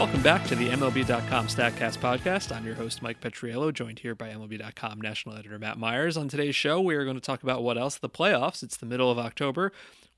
Welcome back to the MLB.com StatCast podcast. I'm your host, Mike Petriello, joined here by MLB.com national editor Matt Meyers. On today's show, we are going to talk about what else? The playoffs. It's the middle of October.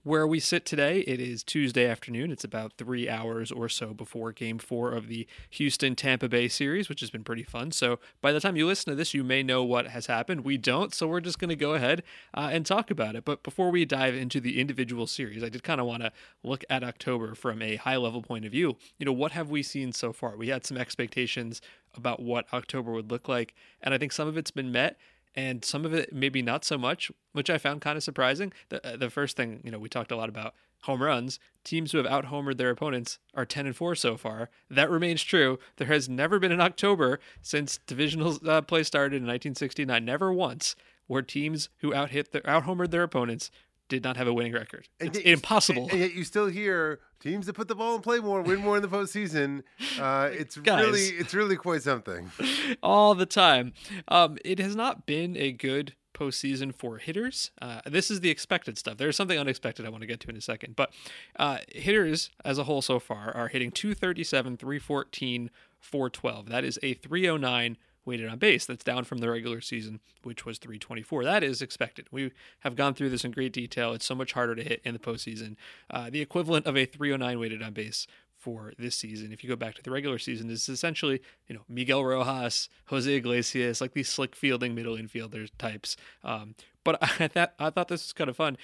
Where we sit today, it is Tuesday afternoon. It's about three hours or so before game four of the Houston Tampa Bay series, which has been pretty fun. So by the time you listen to this, you may know what has happened. We don't, so we're just going to go ahead uh, and talk about it. But before we dive into the individual series, I did kind of want to look at October from a high level point of view. You know, what have we seen so far? We had some expectations about what October would look like, and I think some of it's been met and some of it maybe not so much, which I found kind of surprising. The uh, the first thing, you know, we talked a lot about home runs. Teams who have out homered their opponents are 10 and 4 so far. That remains true. There has never been an October since divisional uh, play started in 1969, never once where teams who out hit their out homered their opponents did not have a winning record. It's yet, impossible. And, yet you still hear teams that put the ball in play more win more in the postseason. Uh, it's Guys. really it's really quite something. all the time. Um, it has not been a good postseason for hitters. Uh, this is the expected stuff. There's something unexpected I want to get to in a second. But uh, hitters as a whole so far are hitting 237, 314, 412. That is a 309 weighted on base. That's down from the regular season, which was 324. That is expected. We have gone through this in great detail. It's so much harder to hit in the postseason. Uh, the equivalent of a 309 weighted on base for this season, if you go back to the regular season, is essentially, you know, Miguel Rojas, Jose Iglesias, like these slick fielding middle infielders types. Um, but I thought I thought this was kind of fun.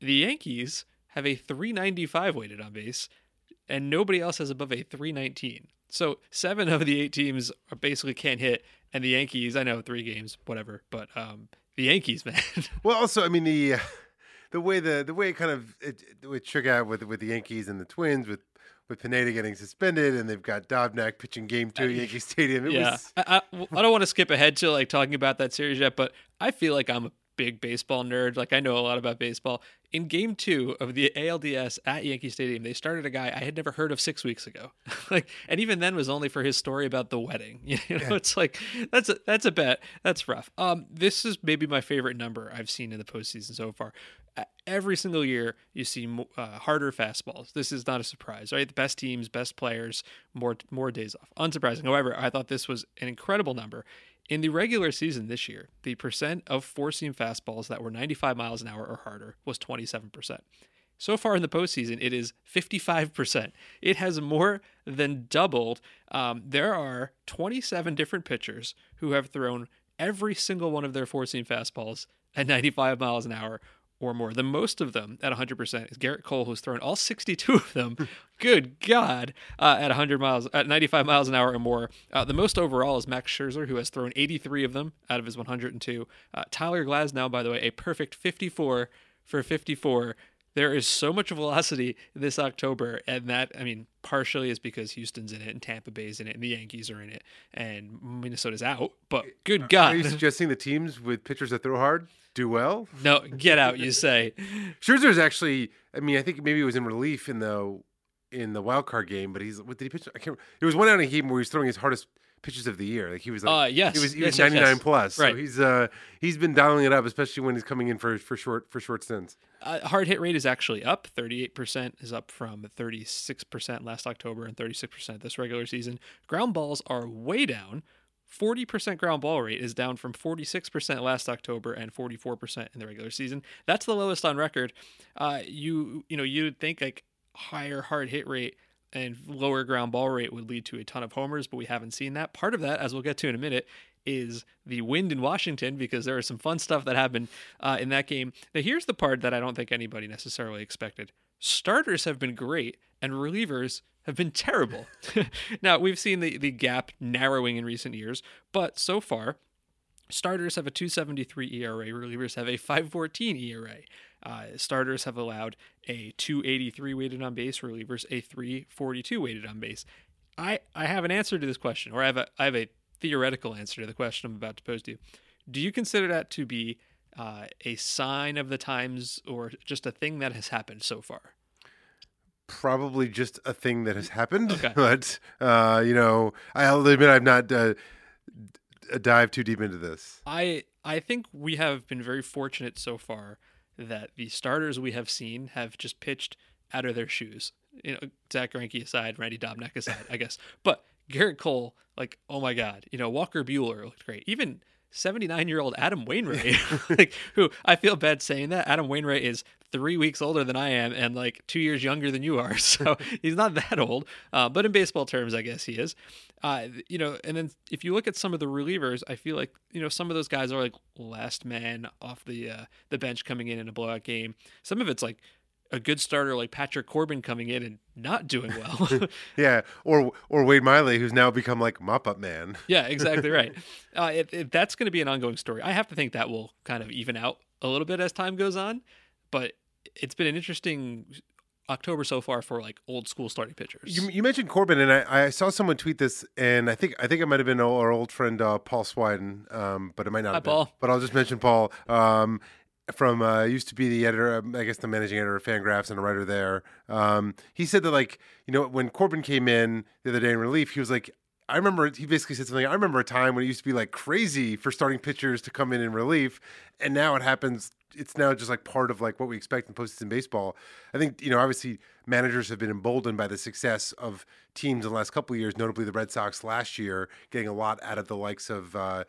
The Yankees have a 395 weighted on base, and nobody else has above a 319. So seven of the eight teams are basically can't hit, and the Yankees, I know three games, whatever, but um, the Yankees, man, Well, also, I mean the uh, the way the the way it kind of it, it shook out with with the Yankees and the Twins with with Pineda getting suspended and they've got Dobnak pitching game two at Yankee Stadium. It yeah. was I, I, I don't want to skip ahead to like talking about that series yet, but I feel like I'm a big baseball nerd. Like I know a lot about baseball. In game two of the ALDS at Yankee Stadium, they started a guy I had never heard of six weeks ago. like, and even then was only for his story about the wedding. You know, Yeah. it's like that's a that's a bet. That's rough. Um, this is maybe my favorite number I've seen in the postseason so far. Every single year, you see uh, harder fastballs. This is not a surprise, right? The best teams, best players, more more days off. Unsurprising. However, I thought this was an incredible number. In the regular season this year, the percent of four seam fastballs that were 95 miles an hour or harder was 27%. So far in the postseason, it is 55%. It has more than doubled. Um, there are 27 different pitchers who have thrown every single one of their four seam fastballs at 95 miles an hour or more. The most of them at 100% is Gerrit Cole, who's thrown all 62 of them. Good God, uh, at 100 miles, at 95 miles an hour or more. Uh, the most overall is Max Scherzer, who has thrown 83 of them out of his 102. Uh, Tyler Glasnow, by the way, a perfect 54 for 54. There is so much velocity this October, and that I mean, partially is because Houston's in it, and Tampa Bay's in it, and the Yankees are in it, and Minnesota's out. But good God, Are you suggesting the teams with pitchers that throw hard do well? no, get out! You say. Scherzer's actually. I mean, I think maybe it was in relief in the in the wild card game, but he's what did he pitch? I can't. There was one out of game where he was throwing his hardest pitches of the year. Like he was like Uh, yes, he was he yes, was yes, yes. 99 plus. Right. So he's uh he's been dialing it up, especially when he's coming in for for short for short stints. Uh, hard hit rate is actually up. 38% is up from 36% last October and 36% this regular season. Ground balls are way down. 40% ground ball rate is down from 46% last October and 44% in the regular season. That's the lowest on record. Uh, you you know you'd think like higher hard hit rate and lower ground ball rate would lead to a ton of homers, but we haven't seen that. Part of that, as we'll get to in a minute, is the wind in Washington because there was some fun stuff that happened uh, in that game. Now, here's the part that I don't think anybody necessarily expected. Starters have been great, and relievers have been terrible. now, we've seen the, the gap narrowing in recent years, but so far, starters have a 273 ERA, relievers have a 514 ERA. Uh, starters have allowed a 283 weighted on base, relievers a 342 weighted on base. I, I have an answer to this question, or I have a I have a theoretical answer to the question I'm about to pose to you. Do you consider that to be uh, a sign of the times, or just a thing that has happened so far? Probably just a thing that has happened, Okay. but uh, you know, I'll admit I've not uh, dived too deep into this. I I think we have been very fortunate so far that the starters we have seen have just pitched out of their shoes. you know, Zack Greinke aside, Randy Dobnak aside, I guess. But Gerrit Cole, like, oh my God, you know, Walker Buehler looked great. Even 79 year old Adam Wainwright, like, who I feel bad saying that. Adam Wainwright is three weeks older than I am and like two years younger than you are. So he's not that old. Uh, but in baseball terms, I guess he is. Uh, you know, and then if you look at some of the relievers, I feel like, you know, some of those guys are like last man off the uh, the bench coming in in a blowout game. Some of it's like a good starter like Patrick Corbin coming in and not doing well. yeah, or or Wade Miley, who's now become like mop up man. yeah, exactly right. Uh, it, it, that's going to be an ongoing story. I have to think that will kind of even out a little bit as time goes on, but it's been an interesting October so far for like old school starting pitchers. You, you mentioned Corbin, and I, I, saw someone tweet this, and I think I think it might have been our old friend uh, Paul Swydan, um, but it might not. Hi, have been. Paul. But I'll just mention Paul. Um, from uh, used to be the editor, um, I guess the managing editor of Fangraphs and a writer there. Um, he said that like you know when Corbin came in the other day in relief, he was like, I remember he basically said something. I remember a time when it used to be like crazy for starting pitchers to come in in relief, and now it happens. It's now just like part of like what we expect in postseason baseball. I think you know obviously managers have been emboldened by the success of teams in the last couple of years, notably the Red Sox last year, getting a lot out of the likes of. Uh,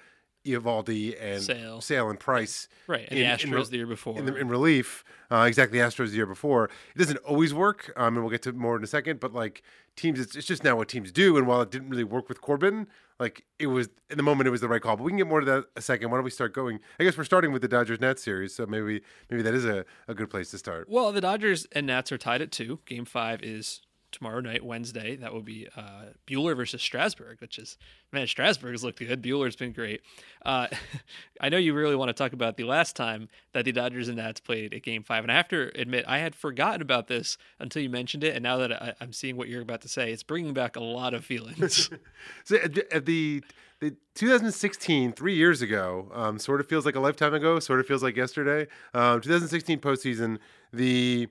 Eovaldi and Sale. Sale and Price. right, and in- the in Astros re- the year before. In, the, in relief, uh, exactly Astros the year before. It doesn't always work, um, and we'll get to more in a second. But like teams, it's, it's just now what teams do. And while it didn't really work with Corbin, like it was in the moment, it was the right call. But we can get more to that a second. Why don't we start going? I guess we're starting with the Dodgers Nats series, so maybe maybe that is a, a good place to start. well, the Dodgers and Nats are tied at two. Game five is tomorrow night, Wednesday. That will be uh, Buehler versus Strasburg, which is man, Strasburg's looked good. Buehler's been great. Uh, I know you really want to talk about the last time that the Dodgers and Nats played at Game Five, and I have to admit I had forgotten about this until you mentioned it, and now that I, I'm seeing what you're about to say, it's bringing back a lot of feelings. So at the, at the the 2016, three years ago, um, sort of feels like a lifetime ago. Sort of feels like yesterday. Um, 2016 postseason, the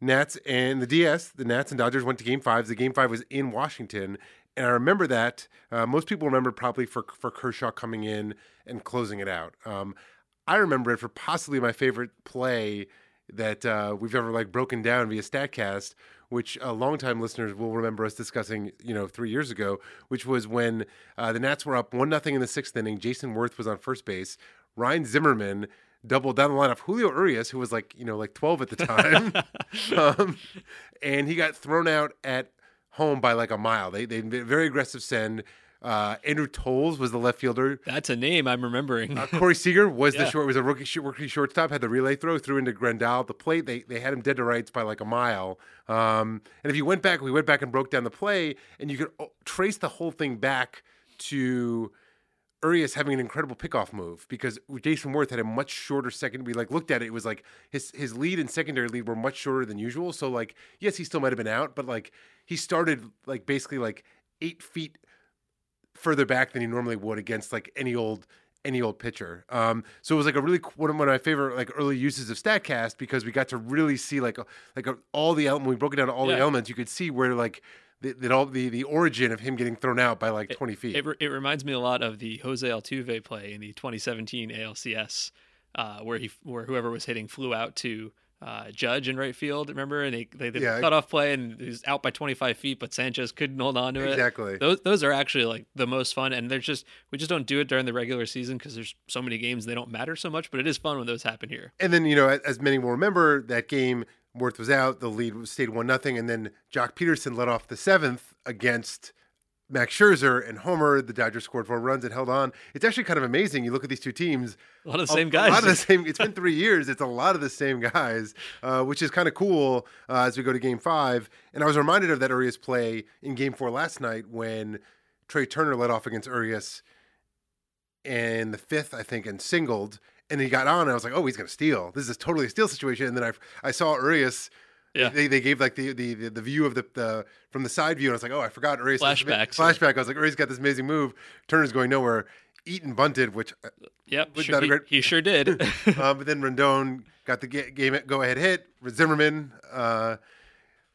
Nats and the DS, the Nats and Dodgers went to Game Five. The Game Five was in Washington, and I remember that. Uh, most people remember probably for for Kershaw coming in and closing it out. Um, I remember it for possibly my favorite play that uh, we've ever like broken down via Statcast, which uh, longtime listeners will remember us discussing, you know, three years ago, which was when uh, the Nats were up one nothing in the sixth inning. Jayson Werth was on first base. Ryan Zimmerman doubled down the lineup. Julio Urias, who was like, you know, like 12 at the time, um, and he got thrown out at home by like a mile. They they very aggressive send. Uh, Andrew Toles was the left fielder. That's a name I'm remembering. Uh, Corey Seager was the short was a rookie, rookie shortstop. Had the relay throw, threw into Grandal at the plate. They they had him dead to rights by like a mile. Um, and if you went back, we went back and broke down the play, and you could oh, trace the whole thing back to Urias having an incredible pickoff move because Jayson Werth had a much shorter second. We like looked at it; it was like his his lead and secondary lead were much shorter than usual. So like, yes, he still might have been out, but like he started like basically like eight feet further back than he normally would against like any old any old pitcher. Um, so it was like a really one of my favorite like early uses of Statcast because we got to really see like a, like a, all the elements. We broke it down to all the elements, you could see where like the, that all the the origin of him getting thrown out by like twenty feet. It, re- it reminds me a lot of the Jose Altuve play in the 2017 ALCS, uh, where he where whoever was hitting flew out to uh, Judge in right field. Remember, and they they did Yeah. a cutoff play and he's out by 25 feet, but Sanchez couldn't hold on to it. Exactly. Those those are actually like the most fun, and they're just we just don't do it during the regular season because there's so many games they don't matter so much. But it is fun when those happen here. And then you know, as- as many will remember, that game Werth was out. The lead was- stayed one nothing, and then Joc Pederson led off the seventh against Max Scherzer and Homer. The Dodgers scored four runs and held on. It's actually kind of amazing. You look at these two teams. A lot of the same A guys. A lot of the same. It's been three years. It's a lot of the same guys, uh, which is kind of cool uh, as we go to Game Five. And I was reminded of that Urias play in Game Four last night when Trea Turner led off against Urias in the fifth, I think, and singled. And he got on. And I was like, oh, he's going to steal. This is totally a steal situation. And then I, I saw Urias. Yeah. They, they gave like the, the the the view of the, the from the side view, and I was like, oh, I forgot Urias. has this ama- Flashbacks. Flashback. I was like, Urias got this amazing move. Turner's going nowhere. Eaton bunted, which uh, Yep, sure, that he, great- he sure did. uh, but then Rendon got the game go ahead hit. Zimmerman uh,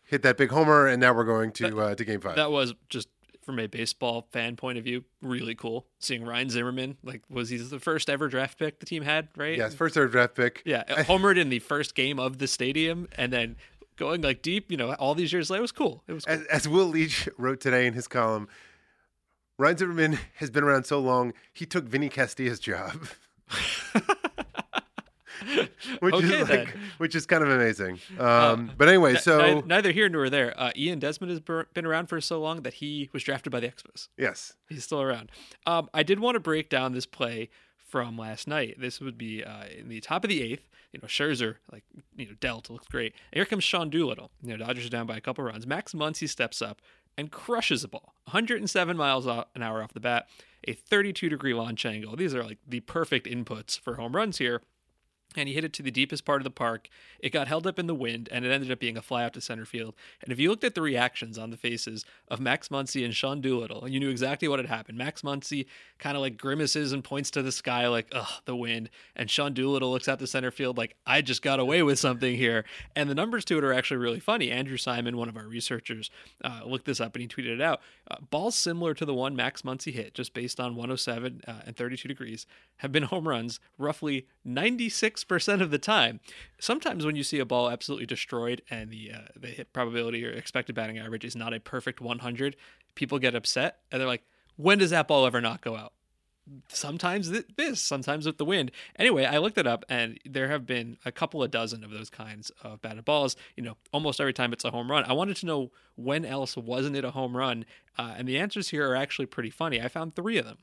hit that big homer, and now we're going to uh, to game five. that was just from a baseball fan point of view really cool seeing Ryan Zimmerman. Like, was he the first ever draft pick the team had? Right? yes, first ever draft pick. Yeah, homered in the first game of the stadium, and then going like deep, you know, all these years later. It was cool. It was cool. As, as Will Leitch wrote today in his column, Ryan Zimmerman has been around so long, he took Vinny Castilla's job. which Okay, is like, which is kind of amazing. Um, but anyway, so ni- neither here nor there. Uh, Ian Desmond has been around for so long that he was drafted by the Expos. yes, He's still around. Um, I did want to break down this play from last night. This would be uh, in the top of the eighth. You know, Scherzer, like, you know, dealt, looks great. And here comes Sean Doolittle. You know, Dodgers are down by a couple runs. Max Muncy steps up and crushes a ball. 107 miles an hour off the bat, a 32 degree launch angle. These are like the perfect inputs for home runs here and he hit it to the deepest part of the park. It got held up in the wind, and it ended up being a fly out to center field. And if you looked at the reactions on the faces of Max Muncy and Sean Doolittle, you knew exactly what had happened. Max Muncy kind of like grimaces and points to the sky, like, ugh, the wind. And Sean Doolittle looks out to center field, like, I just got away with something here. And the numbers to it are actually really funny. Andrew Simon, one of our researchers, uh, looked this up and he tweeted it out. Uh, balls similar to the one Max Muncy hit, just based on 107 uh, and 32 degrees, have been home runs roughly 96% of the time. Sometimes when you see a ball absolutely destroyed and the uh, the hit probability or expected batting average is not a perfect 100, people get upset and they're like, "When does that ball ever not go out?" Sometimes this, sometimes with the wind. Anyway, I looked it up, and there have been a couple of dozen of those kinds of batted balls. You know, almost every time it's a home run. I wanted to know when else wasn't it a home run, uh, and the answers here are actually pretty funny. I found three of them.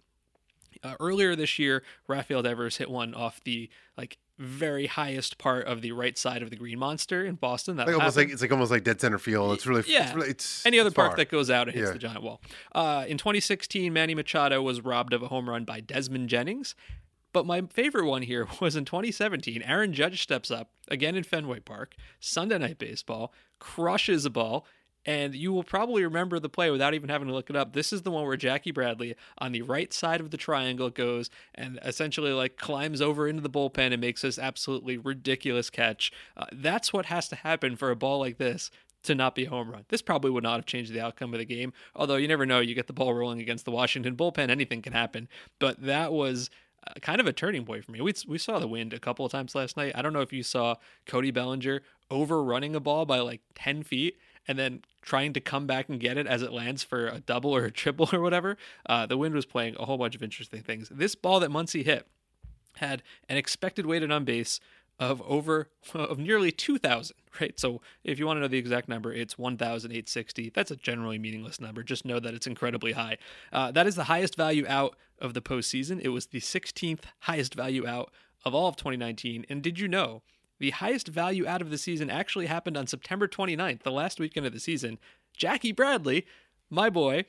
Uh, earlier this year, Rafael Devers hit one off the like very highest part of the right side of the Green Monster in Boston. That like almost like it's like almost like dead center field. It's really Yeah. It's really, it's any other it's park far. that goes out and hits Yeah. the giant wall. Uh, in 2016, Manny Machado was robbed of a home run by Desmond Jennings. But my favorite one here was in 2017. Aaron Judge steps up again in Fenway Park, Sunday Night Baseball, crushes a ball, and you will probably remember the play without even having to look it up. This is the one where Jackie Bradley on the right side of the triangle goes and essentially like climbs over into the bullpen and makes this absolutely ridiculous catch. Uh, that's what has to happen for a ball like this to not be a home run. This probably would not have changed the outcome of the game. Although you never know, you get the ball rolling against the Washington bullpen, anything can happen. But that was uh, kind of a turning point for me. We we saw the wind a couple of times last night. I don't know if you saw Cody Bellinger overrunning a ball by like 10 feet and then trying to come back and get it as it lands for a double or a triple or whatever. Uh, the wind was playing a whole bunch of interesting things. This ball that Muncy hit had an expected weighted on base of over of nearly 2000 right? So if you want to know the exact number it's 1860 that's a generally meaningless number. Just know that it's incredibly high. Uh, that is the highest value out of the postseason. It was the 16th highest value out of all of 2019 and did you know the highest value out of the season actually happened on september 29th the last weekend of the season jackie bradley my boy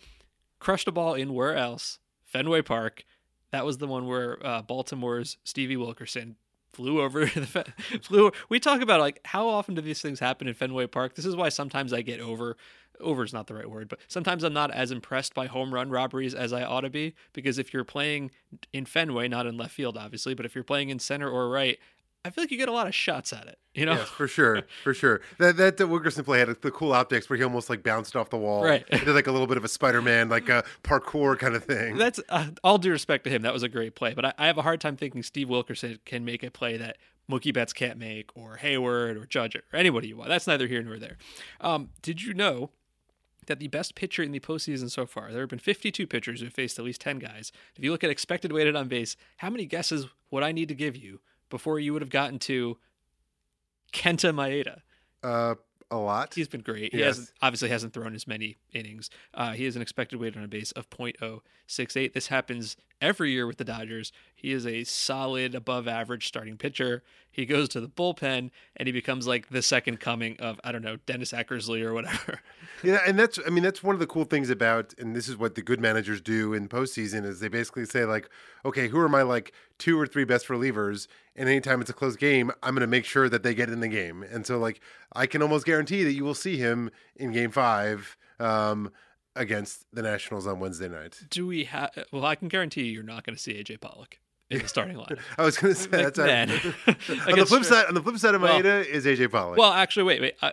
crushed a ball in where else fenway park that was the one where uh, Baltimore's Stevie Wilkerson flew over the fe- flew. We talk about like how often do these things happen in Fenway Park? This is why sometimes I get over. Over is not the right word, but sometimes I'm not as impressed by home run robberies as I ought to be. Because if you're playing in Fenway, not in left field, obviously, but if you're playing in center or right, I feel like you get a lot of shots at it. You know, Yes, for sure, for sure. That that, that Wilkerson play had the cool optics where he almost like bounced off the wall. Right. He did like a little bit of a Spider-Man, like a parkour kind of thing. That's uh, all due respect to him. That was a great play, but I, I have a hard time thinking Steve Wilkerson can make a play that Mookie Betts can't make, or Heyward, or Judge, or anybody you want. That's neither here nor there. Um, did you know that the best pitcher in the postseason so far? There have been 52 pitchers who faced at least 10 guys. If you look at expected weighted on base, how many guesses would I need to give you before you would have gotten to Kenta Maeda? uh, a lot. He's been great. He hasn't, obviously hasn't thrown as many innings. Uh, he has an expected weight on a base of .068. This happens every year with the Dodgers. He is a solid, above average starting pitcher. He goes to the bullpen and he becomes like the second coming of I don't know Dennis Eckersley or whatever. Yeah, and that's I mean that's one of the cool things about and this is what the good managers do in postseason is they basically say like, okay, who are my like two or three best relievers? And anytime it's a close game, I'm gonna make sure that they get in the game. And so like I can almost guarantee that you will see him in game five um, against the Nationals on Wednesday night. Do we have? Well, I can guarantee you, you're not going to see AJ Pollock in the starting line. I was gonna say Like, that's on the flip side. On the flip side of Well- Maeda is AJ Pollock. Well, actually, wait, wait. Uh,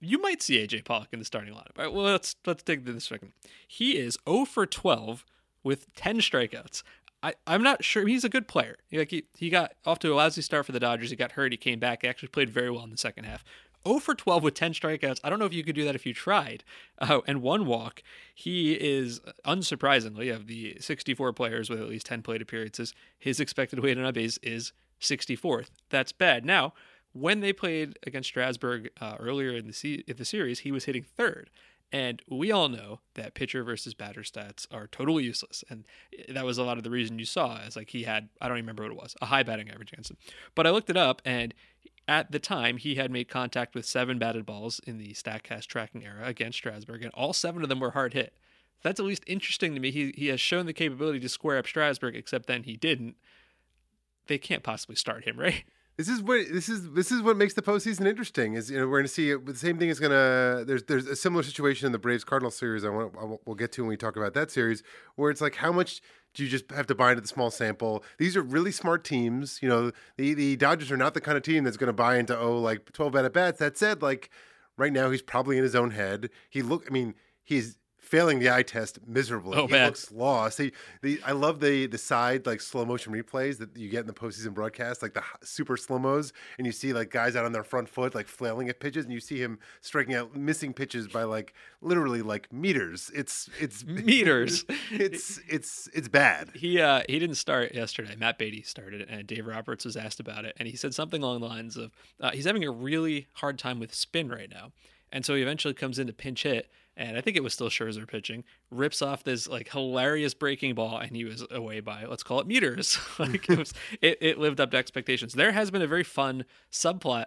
you might see AJ Pollock in the starting lineup. All right, well, let's let's take this second. He is 0 for 12 with 10 strikeouts. I, I'm not sure. He's a good player. He, like he, he got off to a lousy start for the Dodgers. He got hurt. He came back. He actually played very well in the second half. 0 for 12 with 10 strikeouts. I don't know if you could do that if you tried. Oh, and one walk. He is, uh, unsurprisingly, of the 64 players with at least 10 plate appearances, his expected weight on base is 64th. That's bad. Now, when they played against Strasburg uh, earlier in the, se- in the series, he was hitting third. And we all know that pitcher versus batter stats are totally useless. And eh, that was a lot of the reason you saw as like he had, I don't even remember what it was, a high batting average against him. But I looked it up and at the time he had made contact with seven batted balls in the StatCast tracking era against Strasburg, and all seven of them were hard hit. That's at least interesting to me. He he has shown the capability to square up Strasburg, except then he didn't. They can't possibly start him, right? This is what this is. This is what makes the postseason interesting. Is you know we're going to see the same thing is going to. There's there's a similar situation in the Braves Cardinals series. I want I, we'll get to when we talk about that series, where it's like how much do you just have to buy into the small sample? These are really smart teams. You know the the Dodgers are not the kind of team that's going to buy into oh like 12 at bats. That said, like right now he's probably in his own head. He look. I mean he's failing the eye test miserably. Oh, he bad. looks lost. He, the, I love the the side like slow motion replays that you get in the postseason broadcast, like the super slow mos, and you see like guys out on their front foot like flailing at pitches, and you see him striking out missing pitches by like literally like meters. It's it's Meters. it's it's it's bad. He uh he didn't start yesterday. Matt Beaty started it, and Dave Roberts was asked about it, and he said something along the lines of uh, he's having a really hard time with spin right now, and so he eventually comes in to pinch hit, and I think it was still Scherzer pitching, rips off this like hilarious breaking ball, and he was away by let's call it meters. like it was, it, it lived up to expectations. There has been a very fun subplot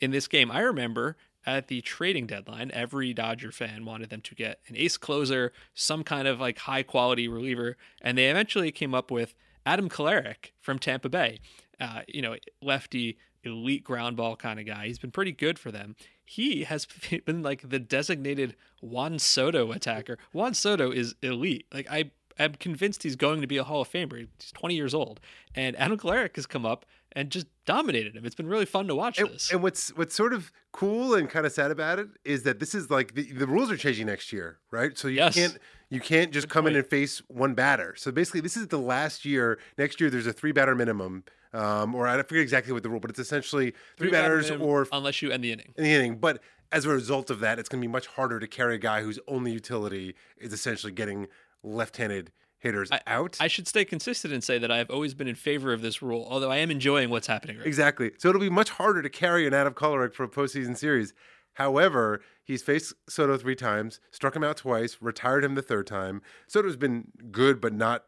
in this game. I remember at the trading deadline, every Dodger fan wanted them to get an ace closer, some kind of like high quality reliever, and they eventually came up with Adam Kolarek from Tampa Bay. Uh, you know, lefty, elite ground ball kind of guy. He's been pretty good for them. He has been like the designated Juan Soto attacker. Juan Soto is elite. Like I am convinced he's going to be a Hall of Famer. He's 20 years old, and Adam Kolarek has come up and just dominated him. It's been really fun to watch And, this. and what's what's sort of cool and kind of sad about it is that this is like the, the rules are changing next year, right? So you Yes. can't you can't just Good come in and face one batter. So basically, this is the last year. Next year, there's a three batter minimum, um, or I forget exactly what the rule, but it's essentially three, batters batter or unless you end the inning. in the inning. But as a result of that, it's going to be much harder to carry a guy whose only utility is essentially getting left-handed hitters out. I should stay consistent and say that I have always been in favor of this rule, although I am enjoying what's happening right now. Exactly. So it'll be much harder to carry an Adam Kolarek for a postseason series. However, he's faced Soto three times, struck him out twice, retired him the third time. Soto's been good, but not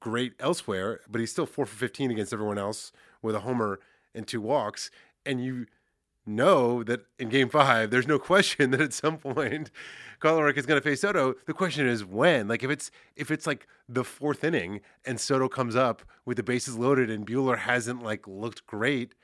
great elsewhere. But he's still four for fifteen against everyone else with a homer and two walks. And you know that in Game Five, there's no question that at some point Kolarek is going to face Soto. The question is when. Like if it's if it's like the fourth inning and Soto comes up with the bases loaded and Buehler hasn't like looked great,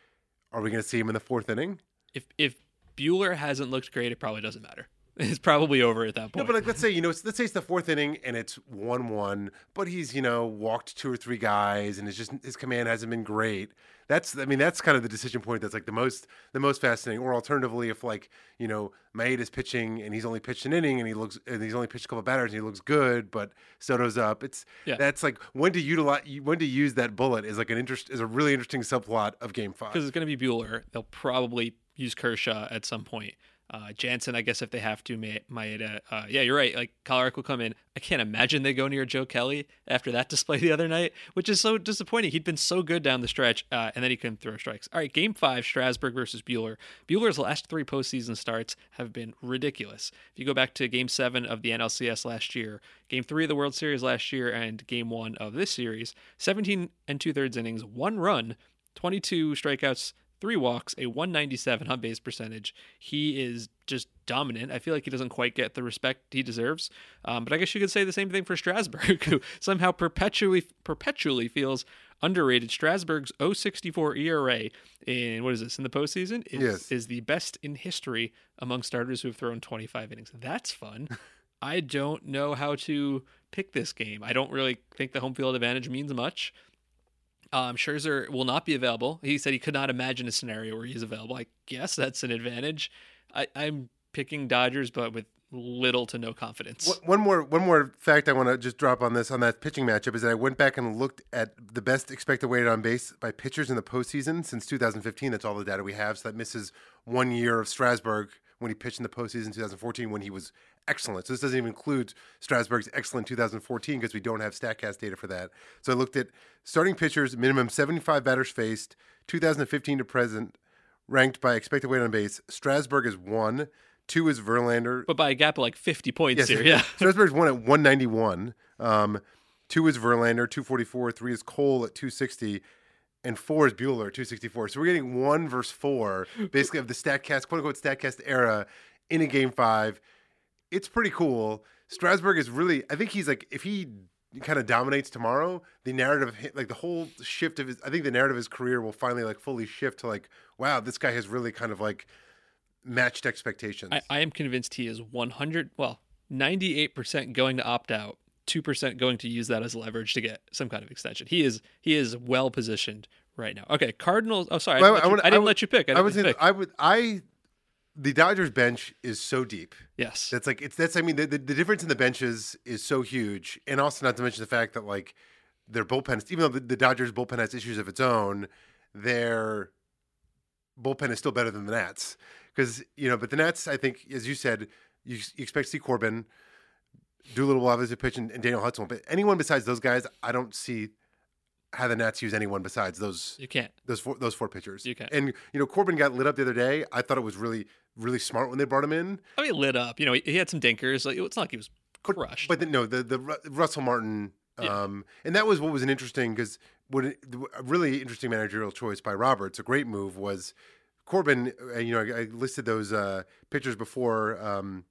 are we going to see him in the fourth inning? If if Buehler hasn't looked great, it probably doesn't matter. It's probably over at that point. No, but like let's say you know, it's- let's say it's the fourth inning and it's one-one, but he's you know walked two or three guys and it's just his command hasn't been great. That's I mean that's kind of the decision point that's like the most the most fascinating. Or alternatively, if like you know Maeda's pitching and he's only pitched an inning and he looks and he's only pitched a couple batters and he looks good, but Soto's up. It's Yeah. that's like when to utilize when to use that bullet is like an interest is a really interesting subplot of Game Five. because it's going to be Buehler. They'll probably use Kershaw at some point. Uh, Jansen, I guess if they have to, Ma- Maeda. Uh, yeah, you're right. Like Kolarek will come in. I can't imagine they go near Joe Kelly after that display the other night, which is so disappointing. He'd been so good down the stretch, uh, and then he couldn't throw strikes. All right, Game Five, Strasburg versus Buehler. Buehler's last three postseason starts have been ridiculous. If you go back to Game Seven of the NLCS last year, Game Three of the World Series last year, and Game One of this series, 17 and two thirds innings, one run, 22 strikeouts, three walks, a 197 on base percentage. He is just dominant. I feel like he doesn't quite get the respect he deserves. Um, but I guess you could say the same thing for Strasburg, who somehow perpetually perpetually feels underrated. Strasburg's 064 ERA in what is this in the postseason is Yes. is the best in history among starters who have thrown 25 innings. That's fun. I don't know how to pick this game. I don't really think the home field advantage means much. Um, Scherzer will not be available. He said he could not imagine a scenario where he's available. I guess that's an advantage. I, I'm picking Dodgers, but with little to no confidence. One- more one more fact I want to just drop on this on that pitching matchup is that I went back and looked at the best expected weighted on base by pitchers in the postseason since 2015. That's all the data we have. So that misses one year of Strasburg when he pitched in the postseason in 2014 when he was excellent. So this doesn't even include Strasburg's excellent 2014 because we don't have Statcast data for that. So I looked at starting pitchers, minimum 75 batters faced, 2015 to present, ranked by expected weight on base. Strasburg is one. Two is Verlander. but by a gap of like 50 points Yes, here. Yeah. Strasburg's one at 191. Um, two is Verlander, 244. Three is Cole at 260. And four is Buehler, 264. So we're getting one versus four, basically, of the StatCast, quote unquote, StatCast era in a game five. It's pretty cool. Strasburg is really, I think he's like, if he kind of dominates tomorrow, the narrative, like the whole shift of his, I think the narrative of his career will finally like fully shift to like, wow, this guy has really kind of like matched expectations. I, I am convinced he is 100, well, 98% going to opt out, 2% going to use that as leverage to get some kind of extension. He is he is well positioned right now. Okay, Cardinals. Oh, sorry. I didn't, I let, you, I didn't let you pick. I, I was in. I would I the Dodgers bench is so deep. yes. That's like it's that's I mean the, the, the difference in the benches is so huge, and also not to mention the fact that like their bullpen, even though the, the Dodgers bullpen has issues of its own, their bullpen is still better than the Nats because you know. But the Nats, I think, as you said, you, you expect to see Corbin, Doolittle will obviously pitch, and, and Daniel Hudson. But anyone besides those guys, I don't see how the Nats use anyone besides those You can't. those four those four pitchers. You can't. And you know, Corbin got lit up the other day. I thought it was really really smart when they brought him in. I mean, lit up. You know, he, he had some dinkers. Like it's not like he was But- crushed. But the, no, the the Russell Martin, Yeah. um, and that was what was an interesting because what it, a really interesting managerial choice by Roberts, a great move was Corbin. Uh, you know, I, I listed those uh, pitchers before. Um,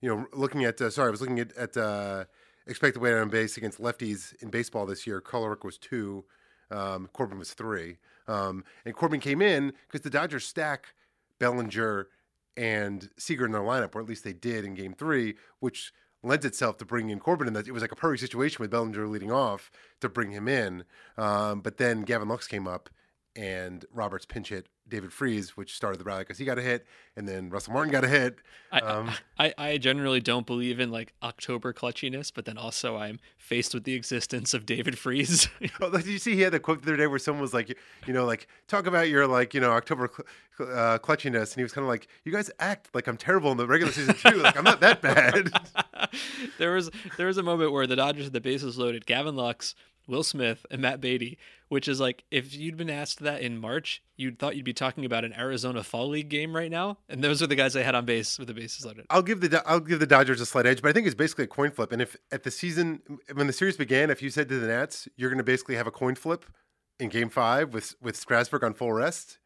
you know, looking at uh, sorry, I was looking at at uh, expected weight on base against lefties in baseball this year. Kolarek was two, um, Corbin was three, um, and Corbin came in because the Dodgers stack Bellinger and Seager in their lineup, or at least they did in Game Three, which lends itself to bringing in Corbin. And it was like a perfect situation with Bellinger leading off to bring him in. Um, but then Gavin Lux came up, and Roberts pinch hit David Freese, which started the rally because he got a hit, and then Russell Martin got a hit. I, Um, I, I generally don't believe in like October clutchiness, but then also I'm faced with the existence of David Freese. Oh, did you see he had the quote the other day where someone was like, you know, like talk about your like, you know, October cl- uh, clutchiness, and he was kind of like, you guys act like I'm terrible in the regular season too. Like I'm not that bad. there was there was a moment where the Dodgers had the bases loaded, Gavin Lux, Will Smith, and Matt Beaty, which is like if you'd been asked that in March, you'd thought you'd be talking about an Arizona Fall League game right now, and those are the guys I had on base with the bases loaded. I'll give the I'll give the Dodgers a slight edge, but I think it's basically a coin flip. And if at the season when the series began, if you said to the Nats, you're going to basically have a coin flip in Game Five with with Strasburg on full rest,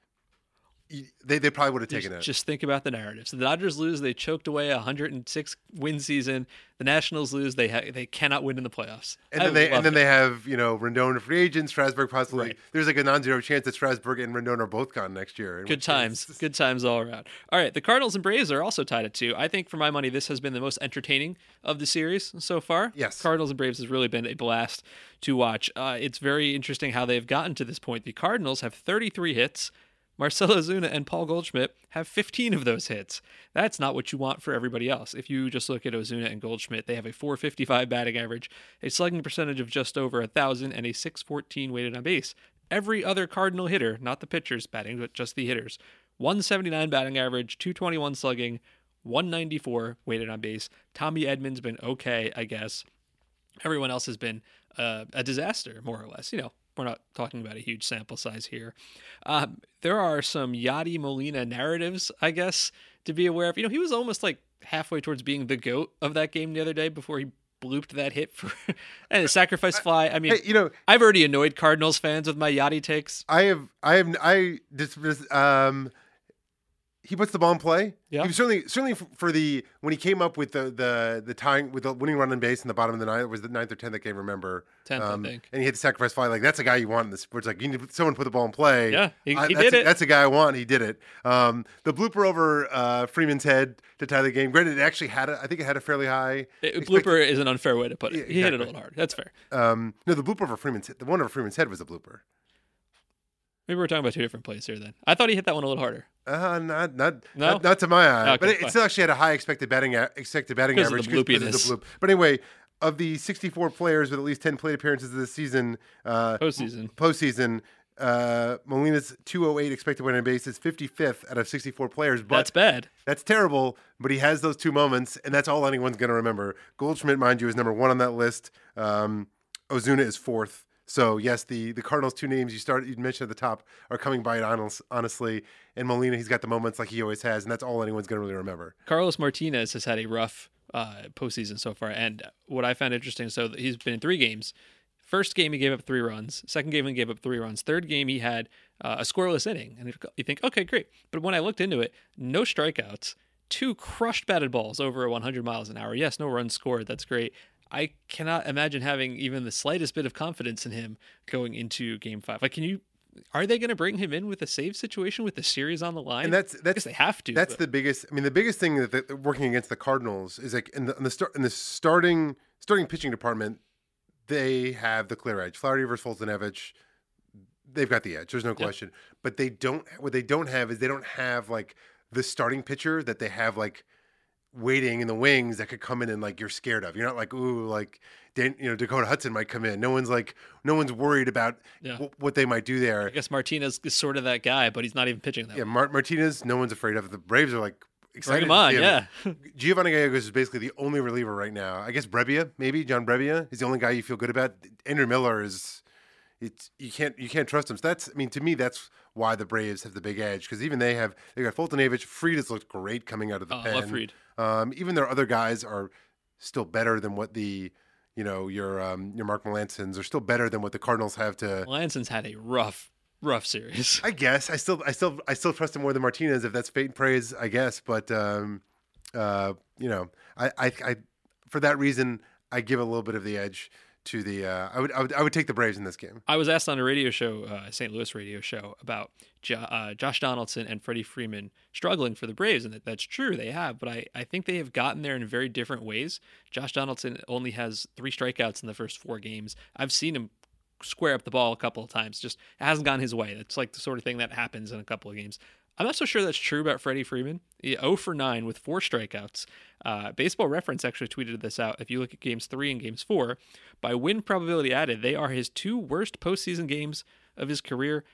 they they probably would have taken Just, it. just think about the narrative. So the Dodgers lose, they choked away a 106 win season. The Nationals lose, they ha- they cannot win in the playoffs. And I then they and then it. they have you know Rendon free agent, Strasburg possibly. Right. There's like a non-zero chance that Strasburg and Rendon are both gone next year. Good times. case- Good times all around. All right. The Cardinals and Braves are also tied at two. I think, for my money, this has been the most entertaining of the series so far. Yes. Cardinals and Braves has really been a blast to watch. Uh, it's very interesting how they've gotten to this point. The Cardinals have 33 hits. Marcell Ozuna and Paul Goldschmidt have 15 of those hits. That's not what you want for everybody else. If you just look at Ozuna and Goldschmidt, they have a 455 batting average, a slugging percentage of just over 1,000, and a 614 weighted on base. Every other Cardinal hitter, not the pitchers batting, but just the hitters, 179 batting average, 221 slugging, 194 weighted on base. Tommy Edman's been okay, I guess. Everyone else has been uh, a disaster, more or less. You know, we're not talking about a huge sample size here. Um, there are some Yadi Molina narratives, I guess, to be aware of. You know, he was almost like halfway towards being the goat of that game the other day before he blooped that hit for and a sacrifice fly. I mean, Hey, you know, I've already annoyed Cardinals fans with my Yadi takes. I have, I have, I just, just, um, he puts the ball in play. Yeah. He was certainly, certainly for the when he came up with the the the tying with the winning run on base in the bottom of the ninth it was the ninth or tenth I can't remember. 10th, I Um, think. And he had the sacrifice fly. Like that's a guy you want in the sports. Like you need someone to put the ball in play. Yeah, he- I- he that's did a, it. That's a guy I want. He did it. Um, the blooper over uh, Freeman's head to tie the game. Granted, it actually had a, I think it had a fairly high. It, expected- blooper is an unfair way to put it. Yeah, He hit it a little hard. That's fair. Um, no, the blooper over Freeman's head. The one over Freeman's head was a blooper. Maybe we're talking about two different plays here then. I thought he hit that one a little harder. Uh, not not, No? not not to my eye, Okay, but it, it still actually had a high expected batting a- expected batting of average because of the bloop. But anyway, of the 64 players with at least 10 plate appearances this season, uh, Postseason. postseason, uh, Molina's 208 expected win on base is 55th out of 64 players. But That's bad. That's terrible, but he has those two moments, and that's all anyone's going to remember. Goldschmidt, mind you, is number one on that list. Um, Ozuna is fourth. So yes, the the Cardinals' two names you started you mentioned at the top are coming by it honest, honestly. And Molina, he's got the moments like he always has, and that's all anyone's going to really remember. Carlos Martinez has had a rough uh, postseason so far, and what I found interesting, so he's been in three games. First game he gave up three runs. Second game he gave up three runs. Third game he had uh, a scoreless inning, and you think, okay, great. But when I looked into it, no strikeouts, two crushed batted balls over 100 miles an hour. Yes, no runs scored. That's great. I cannot imagine having even the slightest bit of confidence in him going into Game Five. Like, can you? Are they going to bring him in with a save situation with the series on the line? And that's that's they have to. that's but- the biggest. I mean, the biggest thing that, that working against the Cardinals is like in the in the start in the starting starting pitching department, they have the clear edge. Flaherty versus Foltynewicz, they've got the edge. There's no question. But they don't. What they don't have is they don't have like the starting pitcher that they have like waiting in the wings that could come in and like you're scared of. You're not like ooh like Dan, you know Dakota Hudson might come in. No one's like no one's worried about Yeah. wh- what they might do there. I guess Martinez is sort of that guy, but he's not even pitching that. Yeah. Mar- Martinez, no one's afraid of. The Braves are like excited. Bring him on, yeah. Giovanni Gallegos is basically the only reliever right now. I guess Brebbia, maybe John Brebbia is the only guy you feel good about. Andrew Miller is, it's you can't you can't trust him. So that's I mean to me that's why the Braves have the big edge because even they have they got Foltynewicz. Fried has looked great coming out of the Oh, I pen. love Fried. Um, even their other guys are still better than what the you know your um, your Mark Melancons are still better than what the Cardinals have to. Lanson's had a rough, rough series. I guess I still I still I still trust him more than Martinez if that's fate and praise, I guess. But um, uh, you know, I, I I for that reason I give a little bit of the edge to the uh, I would I would I would take the Braves in this game. I was asked on a radio show, uh, St. Louis radio show, about jo- uh, Josh Donaldson and Freddie Freeman struggling for the Braves, and that, that's true, they have. But I, I think they have gotten there in very different ways. Josh Donaldson only has three strikeouts in the first four games. I've seen him square up the ball a couple of times. Just it hasn't gone his way. That's like the sort of thing that happens in a couple of games. I'm not so sure that's true about Freddie Freeman. He 0 for 9 with four strikeouts. Uh, Baseball Reference actually tweeted this out. If you look at games three and games four, by win probability added, they are his two worst postseason games of his career.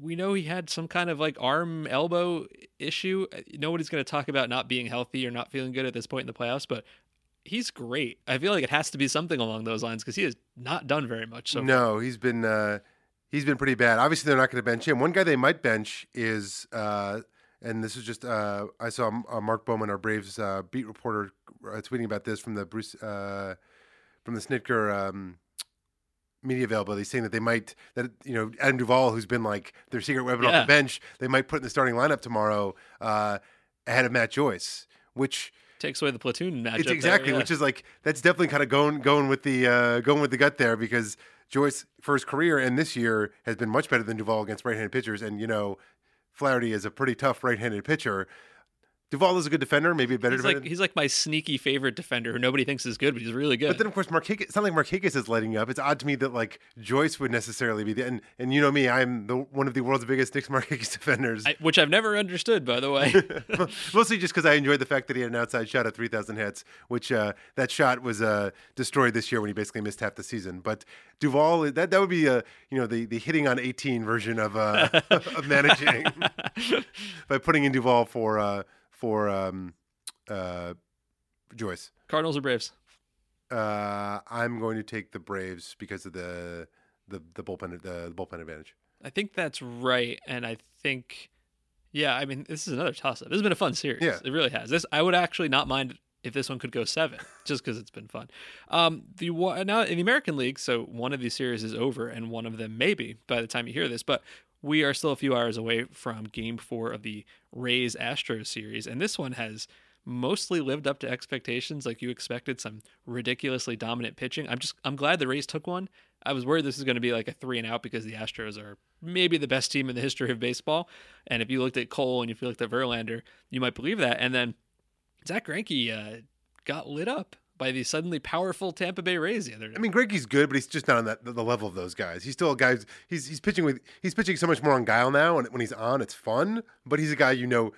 We know he had some kind of like arm elbow issue. Nobody's going to talk about not being healthy or not feeling good at this point in the playoffs, but he's great. I feel like it has to be something along those lines because he has not done very much. So no, he's been uh, he's been pretty bad. Obviously, they're not going to bench him. One guy they might bench is. Uh, and this is just uh, I saw uh, Mark Bowman, our Braves uh, beat reporter, uh, tweeting about this from the Bruce uh, from the Snitker um, media availability, saying that they might that you know Adam Duvall, who's been like their secret weapon off the bench, they might put in the starting lineup tomorrow uh, ahead of Matt Joyce, which takes away the platoon matchup. it's there, exactly, yeah. which is like that's definitely kind of going going with the uh, going with the gut there because Joyce for his career and this year has been much better than Duvall against right-handed pitchers, and you know Flaherty is a pretty tough right-handed pitcher. Duvall is a good defender, maybe a better He's defender. like he's like my sneaky favorite defender who nobody thinks is good, but he's really good. But then, of course, Markakis, it's not like Markakis is lighting up. It's odd to me that like Joyce would necessarily be the and and you know me, I'm the one of the world's biggest Nick Markakis defenders. I, which I've never understood, by the way. Mostly just because I enjoyed the fact that he had an outside shot at 3,000 hits, which uh, that shot was uh, destroyed this year when he basically missed half the season. But Duvall, that that would be a you know the the hitting on 18 version of uh, of managing by putting in Duvall for uh, for um, uh, Joyce. Cardinals or Braves? Uh, I'm going to take the Braves because of the the the bullpen the, the bullpen advantage. I think that's right, and I think, yeah, I mean, this is another toss-up. This has been a fun series. Yeah. it really has. This I would actually not mind if this one could go seven, just because it's been fun. Um, the now in the American League, so one of these series is over, and one of them maybe by the time you hear this, but we are still a few hours away from Game Four of the Rays Astros series, and this one has mostly lived up to expectations like you expected some ridiculously dominant pitching. I'm just i'm glad the rays took one. I was worried this was going to be like a three and out because the astros are maybe the best team in the history of baseball. And if you looked at cole and if you looked at verlander you might believe that. And then zack Greinke uh, got lit up by the suddenly powerful Tampa Bay Rays the other day. I mean, Greinke's good, but he's just not on that the level of those guys. He's still a guy. Who's, He's he's pitching with he's pitching so much more on guile now, and when he's on, it's fun. But he's a guy you know.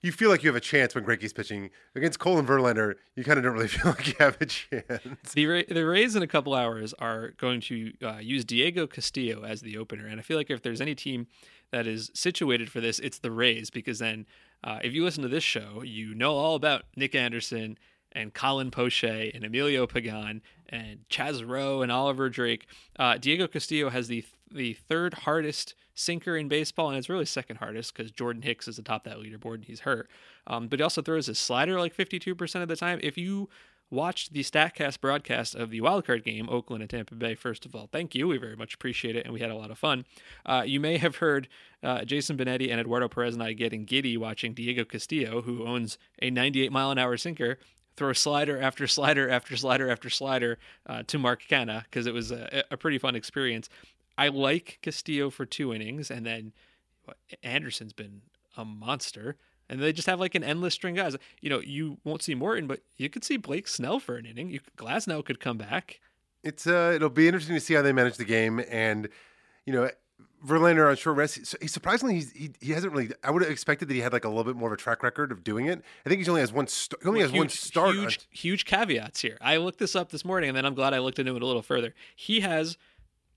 You feel like you have a chance when Greinke's pitching against Cole and Verlander. You kind of don't really feel like you have a chance. The, Ra- the Rays in a couple hours are going to uh, use Diego Castillo as the opener, and I feel like if there's any team that is situated for this, it's the Rays because then uh, if you listen to this show, you know all about Nick Anderson and Colin Poche and Emilio Pagan and Chaz Roe and Oliver Drake. Uh, Diego Castillo has the the third hardest sinker in baseball, and it's really second hardest because Jordan Hicks is atop that leaderboard and he's hurt. Um, but he also throws his slider like 52% of the time. If you watched the StatCast broadcast of the wildcard game, Oakland and Tampa Bay, first of all, thank you. We very much appreciate it, and we had a lot of fun. Uh, you may have heard uh, Jason Benetti and Eduardo Perez and I getting giddy watching Diego Castillo, who owns a 98 mile an hour sinker, throw slider after slider after slider after slider uh, to Mark Canha because it was a, a, pretty fun experience. I like Castillo for two innings, and then Anderson's been a monster. And they just have like an endless string guys. You know, you won't see Morton, but you could see Blake Snell for an inning. You, Glasnow could come back. It's uh, it'll be interesting to see how they manage the game, and you know, Verlander on short rest. He surprisingly he's, he he hasn't really. I would have expected that he had like a little bit more of a track record of doing it. I think he only has one. St- he only well, has huge, one start. Huge, on... huge caveats here. I looked this up this morning, and then I'm glad I looked into it a little further. He has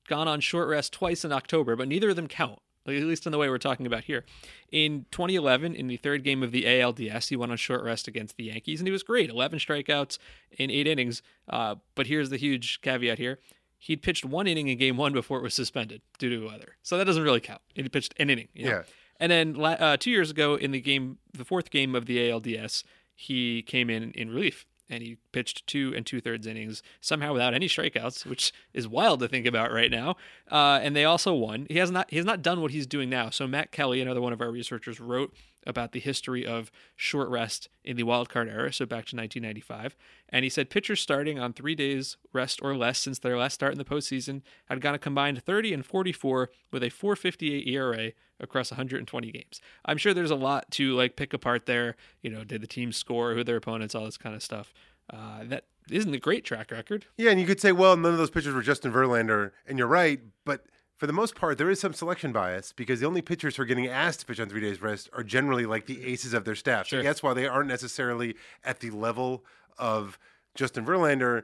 gone on short rest twice in October, but neither of them count. At least in the way we're talking about here. In 2011, in the third game of the ALDS, he went on short rest against the Yankees, and he was great. 11 strikeouts in eight innings. Uh, but here's the huge caveat here he'd pitched one inning in game one before it was suspended due to weather. So that doesn't really count. He pitched an inning. You know? Yeah. And then uh, two years ago in the game, the fourth game of the ALDS, he came in in relief and he pitched two and two thirds innings somehow without any strikeouts, which is wild to think about right now. Uh, and they also won. He has not he has not done what he's doing now. So Matt Kelly, another one of our researchers, wrote about the history of short rest in the wildcard era, so back to 1995. And he said pitchers starting on three days rest or less since their last start in the postseason had gone a combined 30 and 44 with a 458 ERA across 120 games. I'm sure there's a lot to like pick apart there. You know, did the team score, who their opponents, all this kind of stuff. Uh, that isn't a great track record. Yeah, and you could say, well, none of those pitchers were Justin Verlander, and you're right, but for the most part, there is some selection bias because the only pitchers who are getting asked to pitch on three days rest are generally like the aces of their staff. Sure. So that's why they aren't necessarily at the level of Justin Verlander.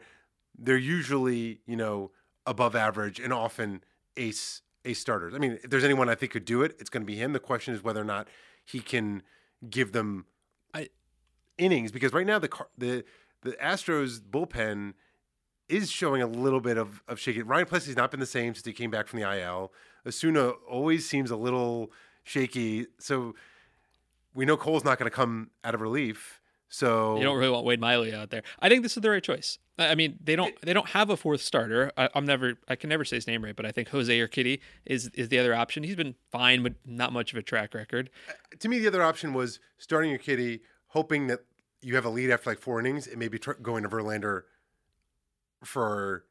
They're usually, you know, above average and often ace ace starters. I mean, if there's anyone I think could do it, it's going to be him. The question is whether or not he can give them I, innings because right now the the the Astros bullpen is showing a little bit of, of shaky. Ryan Pressly's not been the same since he came back from the IL. Osuna always seems a little shaky. So we know Cole's not going to come out of relief. So you don't really want Wade Miley out there. I think this is the right choice. I mean, they don't they don't have a fourth starter. I, am never I can never say his name right, but I think Jose Urquidy is is the other option. He's been fine, but not much of a track record. Uh, to me, the other option was starting Urquidy, hoping that you have a lead after like four innings, and maybe tr- going to Verlander for.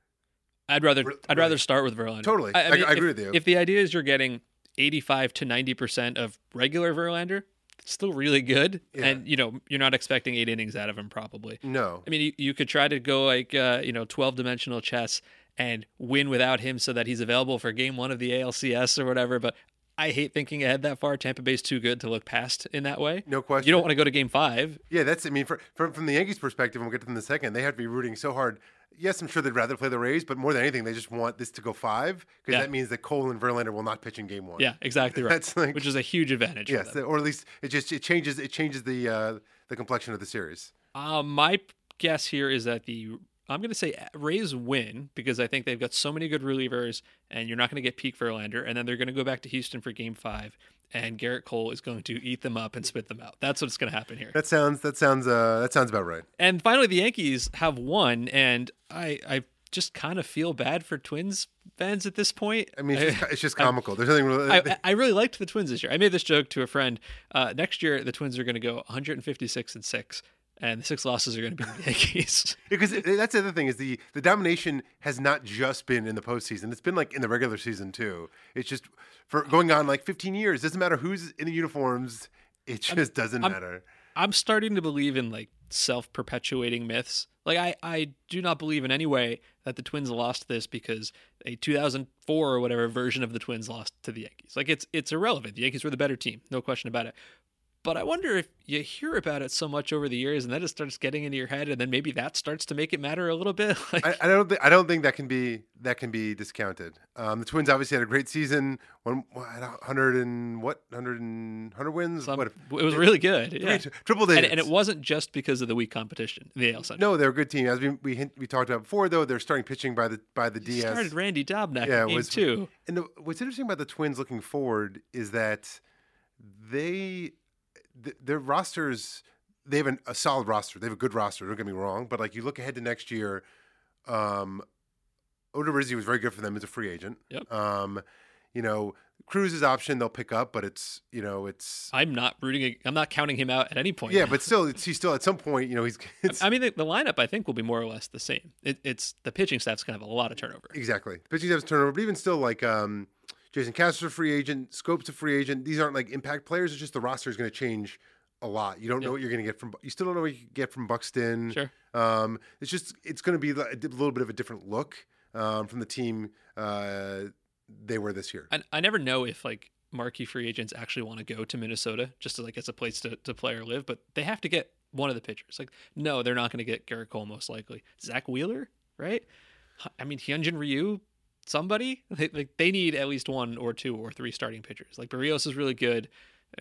I'd rather I'd rather start with Verlander. Totally, I, I, mean, I agree if, with you. If the idea is you're getting 85 to 90 percent of regular Verlander, it's still really good, yeah. and you know you're not expecting eight innings out of him probably. No, I mean you, you could try to go like uh, you know 12 dimensional chess and win without him so that he's available for game one of the ALCS or whatever. But I hate thinking ahead that far. Tampa Bay's too good to look past in that way. No question. You don't want to go to game five. Yeah, that's. I mean, for, from from the Yankees' perspective, and we'll get to them in a second. They have to be rooting so hard yes, I'm sure they'd rather play the Rays, but more than anything, they just want this to go five because yeah. that means that Cole and Verlander will not pitch in Game One. Yeah, exactly right. That's like, which is a huge advantage. Yes, or at least it just it changes it changes the uh, the complexion of the series. Uh, my guess here is that the I'm going to say Rays win because I think they've got so many good relievers, and you're not going to get peak Verlander, and then they're going to go back to Houston for Game Five, and Gerrit Cole is going to eat them up and spit them out. That's what's going to happen here. That sounds that sounds uh, that sounds about right. And finally, the Yankees have won, and I I just kind of feel bad for Twins fans at this point. I mean, it's just, it's just comical. There's nothing really. I, I, really liked the Twins this year. I made this joke to a friend. Uh, next year, the Twins are going to go 156 and six, and the six losses are going to be the Yankees. because that's the other thing is the the domination has not just been in the postseason. It's been like in the regular season too. It's just for going on like 15 years. Doesn't matter who's in the uniforms. It just I'm, doesn't I'm, matter. I'm starting to believe in like self perpetuating myths Like I, I do not believe in any way that the Twins lost this because a 2004 or whatever version of the Twins lost to the Yankees. Like it's it's irrelevant. The Yankees were the better team, no question about it. But I wonder if you hear about it so much over the years, and then it starts getting into your head, and then maybe that starts to make it matter a little bit. like, I, I don't think I don't think that can be that can be discounted. Um, the Twins obviously had a great season. One hundred and what hundred and hundred wins. some- what it was really good. Yeah. three- triple And, digits. and it wasn't just because of the weak competition, in the AL Central. no, they're a good team. As we we, hint, we talked about before, though, they're starting pitching by the by the It DS. started Randy Dobnak Yeah, was- two. And the, what's interesting about the Twins looking forward is that they th- their rosters they have an, a solid roster. They have a good roster. Don't get me wrong, but like you look ahead to next year, um, Odorizzi was very good for them as a free agent. Yep. Um, you know, Cruz's option they'll pick up, but it's you know it's I'm not rooting. I'm not counting him out at any point. yeah, but still, it's, he's still at some point. You know, he's it's, I mean, the, the lineup I think will be more or less the same. It, it's the pitching staff's gonna have a lot of turnover. Exactly. Pitching staff's turnover, but even still, like um, Jason Castro's a free agent, Schoop's a free agent. These aren't like impact players. It's just the roster is going to change a lot. You don't Yeah. know what you're going to get from. You still don't know what you get from Buxton. Sure. Um, it's just it's going to be a little bit of a different look um, from the team uh, they were this year. I, I never know if like marquee free agents actually want to go to Minnesota just to, like as a place to, to play or live, but they have to get one of the pitchers. Like, no, they're not going to get Gerrit Cole most likely. Zack Wheeler, right? I mean, Hyunjin Ryu, somebody. They, like they need at least one or two or three starting pitchers. Like Berrios is really good.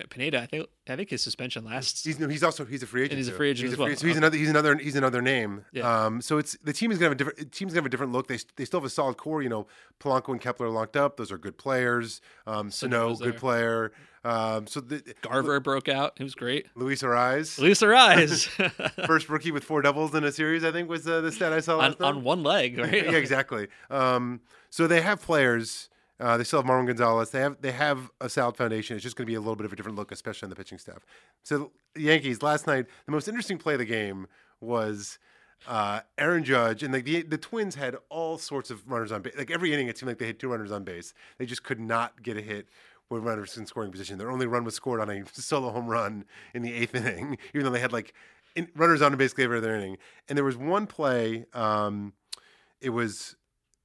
Pineda, I think I think his suspension lasts. He's no, he's also he's a free agent. And he's a free agent He's as a free- well. So he's Okay. another he's another he's another name. Yeah. Um, so it's the team is gonna have a different team's gonna have a different look. They they still have a solid core. You know, Polanco and Kepler are locked up. Those are good players. Um, Sano, good player. Um, so the, Garver broke out. It was great. Luis Arraez, Luis Arraez first rookie with four doubles in a series. I think was uh, the stat I saw on, on one leg, right? yeah, exactly. Um, so they have players. Uh, they still have Marwin Gonzalez. They have they have a solid foundation. It's just going to be a little bit of a different look, especially on the pitching staff. So the Yankees last night, the most interesting play of the game was uh, Aaron Judge, and like the the Twins had all sorts of runners on base. Like every inning, it seemed like they had two runners on base. They just could not get a hit with runners in scoring position. Their only run was scored on a solo home run in the eighth inning, even though they had like in, runners on basically every other inning. And there was one play. Um, it was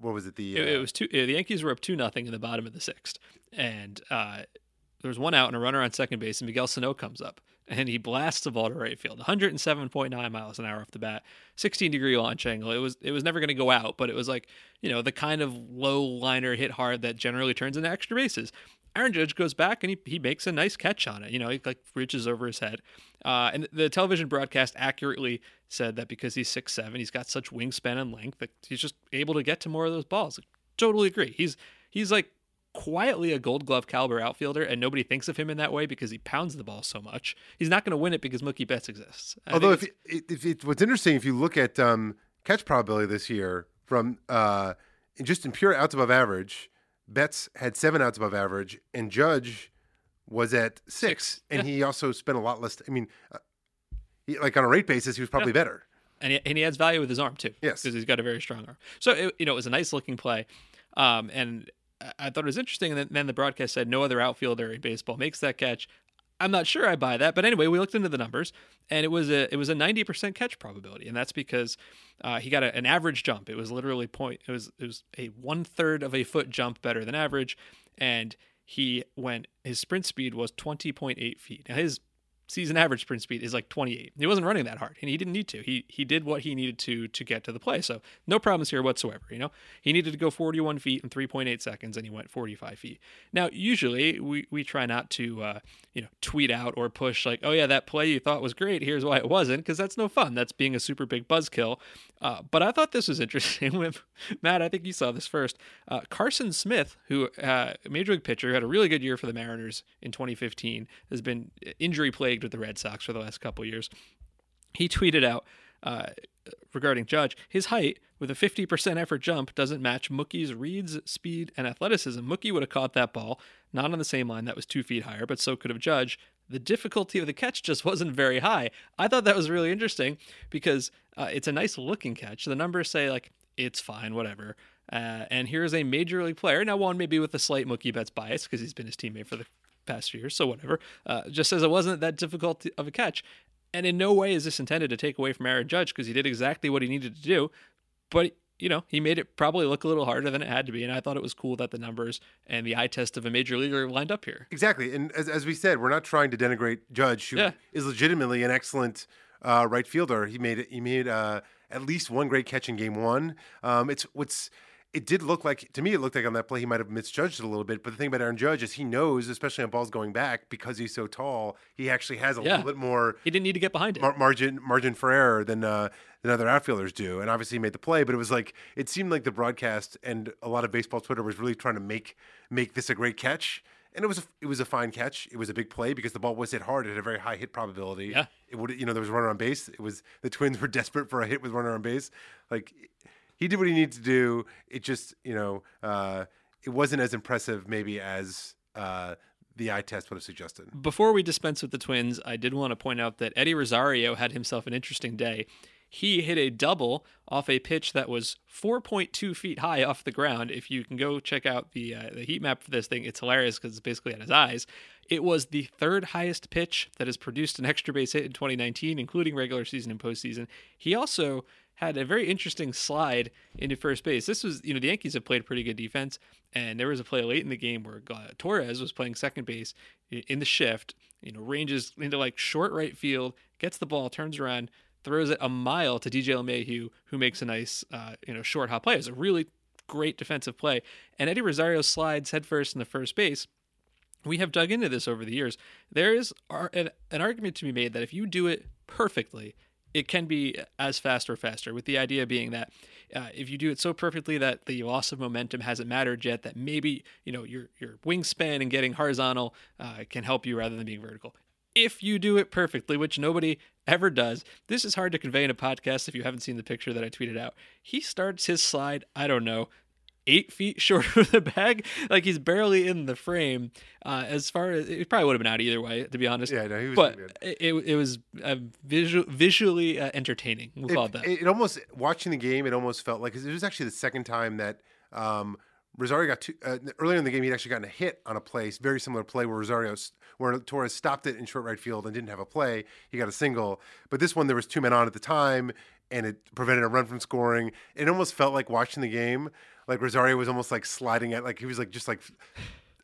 what was it? The It, it uh, was two. The Yankees were up two nothing in the bottom of the sixth, and uh, there was one out and a runner on second base, and Miguel Sano comes up and he blasts the ball to right field, 107.9 miles an hour off the bat, 16 degree launch angle. It was it was never going to go out, but it was like you know the kind of low liner hit hard that generally turns into extra bases. Aaron Judge goes back and he, he makes a nice catch on it. You know, he like reaches over his head. Uh, and the television broadcast accurately said that because he's six seven, he's got such wingspan and length that he's just able to get to more of those balls. Like, totally agree. He's he's like quietly a Gold Glove caliber outfielder, and nobody thinks of him in that way because he pounds the ball so much. He's not going to win it because Mookie Betts exists. I Although, if, it, if it, what's interesting, if you look at um, catch probability this year from uh, just in pure outs above average, Betts had seven outs above average, and Judge was at six, and yeah. he also spent a lot less. I mean, uh, he, like on a rate basis, he was probably better. and he, and he adds value with his arm too. Yes. because he's got a very strong arm. So it, you know, it was a nice looking play, um, and I- thought it was interesting. And then the broadcast said no other outfielder in baseball makes that catch. I'm not sure I buy that, but anyway, we looked into the numbers, and it was a it was a 90% catch probability, and that's because uh, he got a, an average jump. It was literally point. It was it was a one third of a foot jump better than average, and he went his sprint speed was 20.8 feet. Now his season average sprint speed is like 28. He wasn't running that hard, and he didn't need to. He he did what he needed to to get to the play. So no problems here whatsoever. You know, he needed to go 41 feet in 3.8 seconds, and he went 45 feet. Now, usually we we try not to uh, you know tweet out or push like, oh yeah, that play you thought was great. Here's why it wasn't, because that's no fun. That's being a super big buzzkill. Uh, but I thought this was interesting. With Matt, I think you saw this first. Uh, Carson Smith, who uh, major league pitcher, had a really good year for the Mariners in 2015, has been injury plagued with the Red Sox for the last couple years. He tweeted out uh, regarding Judge, his height with a 50% effort jump doesn't match Mookie's reads, speed, and athleticism. Mookie would have caught that ball, not on the same line that was two feet higher, but so could have Judge. The difficulty of the catch just wasn't very high. I thought that was really interesting because uh, it's a nice looking catch. The numbers say, like, it's fine, whatever. Uh, and here's a major league player. Now, one maybe with a slight Mookie Betts bias because he's been his teammate for the past few years, so whatever. Uh, just says it wasn't that difficult of a catch. And in no way is this intended to take away from Aaron Judge because he did exactly what he needed to do. But you know, he made it probably look a little harder than it had to be. And I thought it was cool that the numbers and the eye test of a major leaguer lined up here. Exactly. And as, as we said, we're not trying to denigrate Judge, who Yeah. is legitimately an excellent uh, right fielder. He made it, he made uh, at least one great catch in game one. Um, it's what's it did look like to me. It looked like on that play he might have misjudged it a little bit. But the thing about Aaron Judge is he knows, especially on balls going back, because he's so tall, he actually has a Yeah. little bit more He didn't need to get behind it. mar- margin margin for error than uh, than other outfielders do. And obviously he made the play, but it was like it seemed like the broadcast and a lot of baseball Twitter was really trying to make make this a great catch. And it was a, it was a fine catch. It was a big play because the ball was hit hard. It had a very high hit probability. Yeah. It would you know there was a runner on base. It was the Twins were desperate for a hit with runner on base. Like he did what he needed to do. It just you know uh, it wasn't as impressive maybe as uh, the eye test would have suggested. Before we dispense with the Twins, I did want to point out that Eddie Rosario had himself an interesting day. He hit a double off a pitch that was 4.2 feet high off the ground. If you can go check out the uh, the heat map for this thing, it's hilarious because it's basically at his eyes. It was the third highest pitch that has produced an extra base hit in 2019, including regular season and postseason. He also had a very interesting slide into first base. This was, you know, the Yankees have played pretty good defense, and there was a play late in the game where Torres was playing second base in the shift, you know, ranges into like short right field, gets the ball, turns around, throws it a mile to DJ LeMahieu, who makes a nice, uh, you know, short hop play. It was a really great defensive play, and Eddie Rosario slides headfirst in the first base we have dug into this over the years. There is an argument to be made that if you do it perfectly, it can be as fast or faster. With the idea being that uh, if you do it so perfectly that the loss of momentum hasn't mattered yet, that maybe you know your your wingspan and getting horizontal uh, can help you rather than being vertical. If you do it perfectly, which nobody ever does, this is hard to convey in a podcast if you haven't seen the picture that I tweeted out. He starts his slide, I don't know, eight feet short of the bag. Like he's barely in the frame. Uh, as far as it probably would have been out either way, to be honest. Yeah, no, he was but it, it, was uh, visual, visually uh, entertaining. We'll it that. It, it almost watching the game. It almost felt like it was actually the second time that um, Rosario got two, uh, earlier in the game. He'd actually gotten a hit on a play, very similar play where Rosario, where Torres stopped it in short right field and didn't have a play. He got a single, but this one there was two men on at the time, and it prevented a run from scoring. It almost felt like watching the game, like Rosario was almost like sliding at, like he was like just like.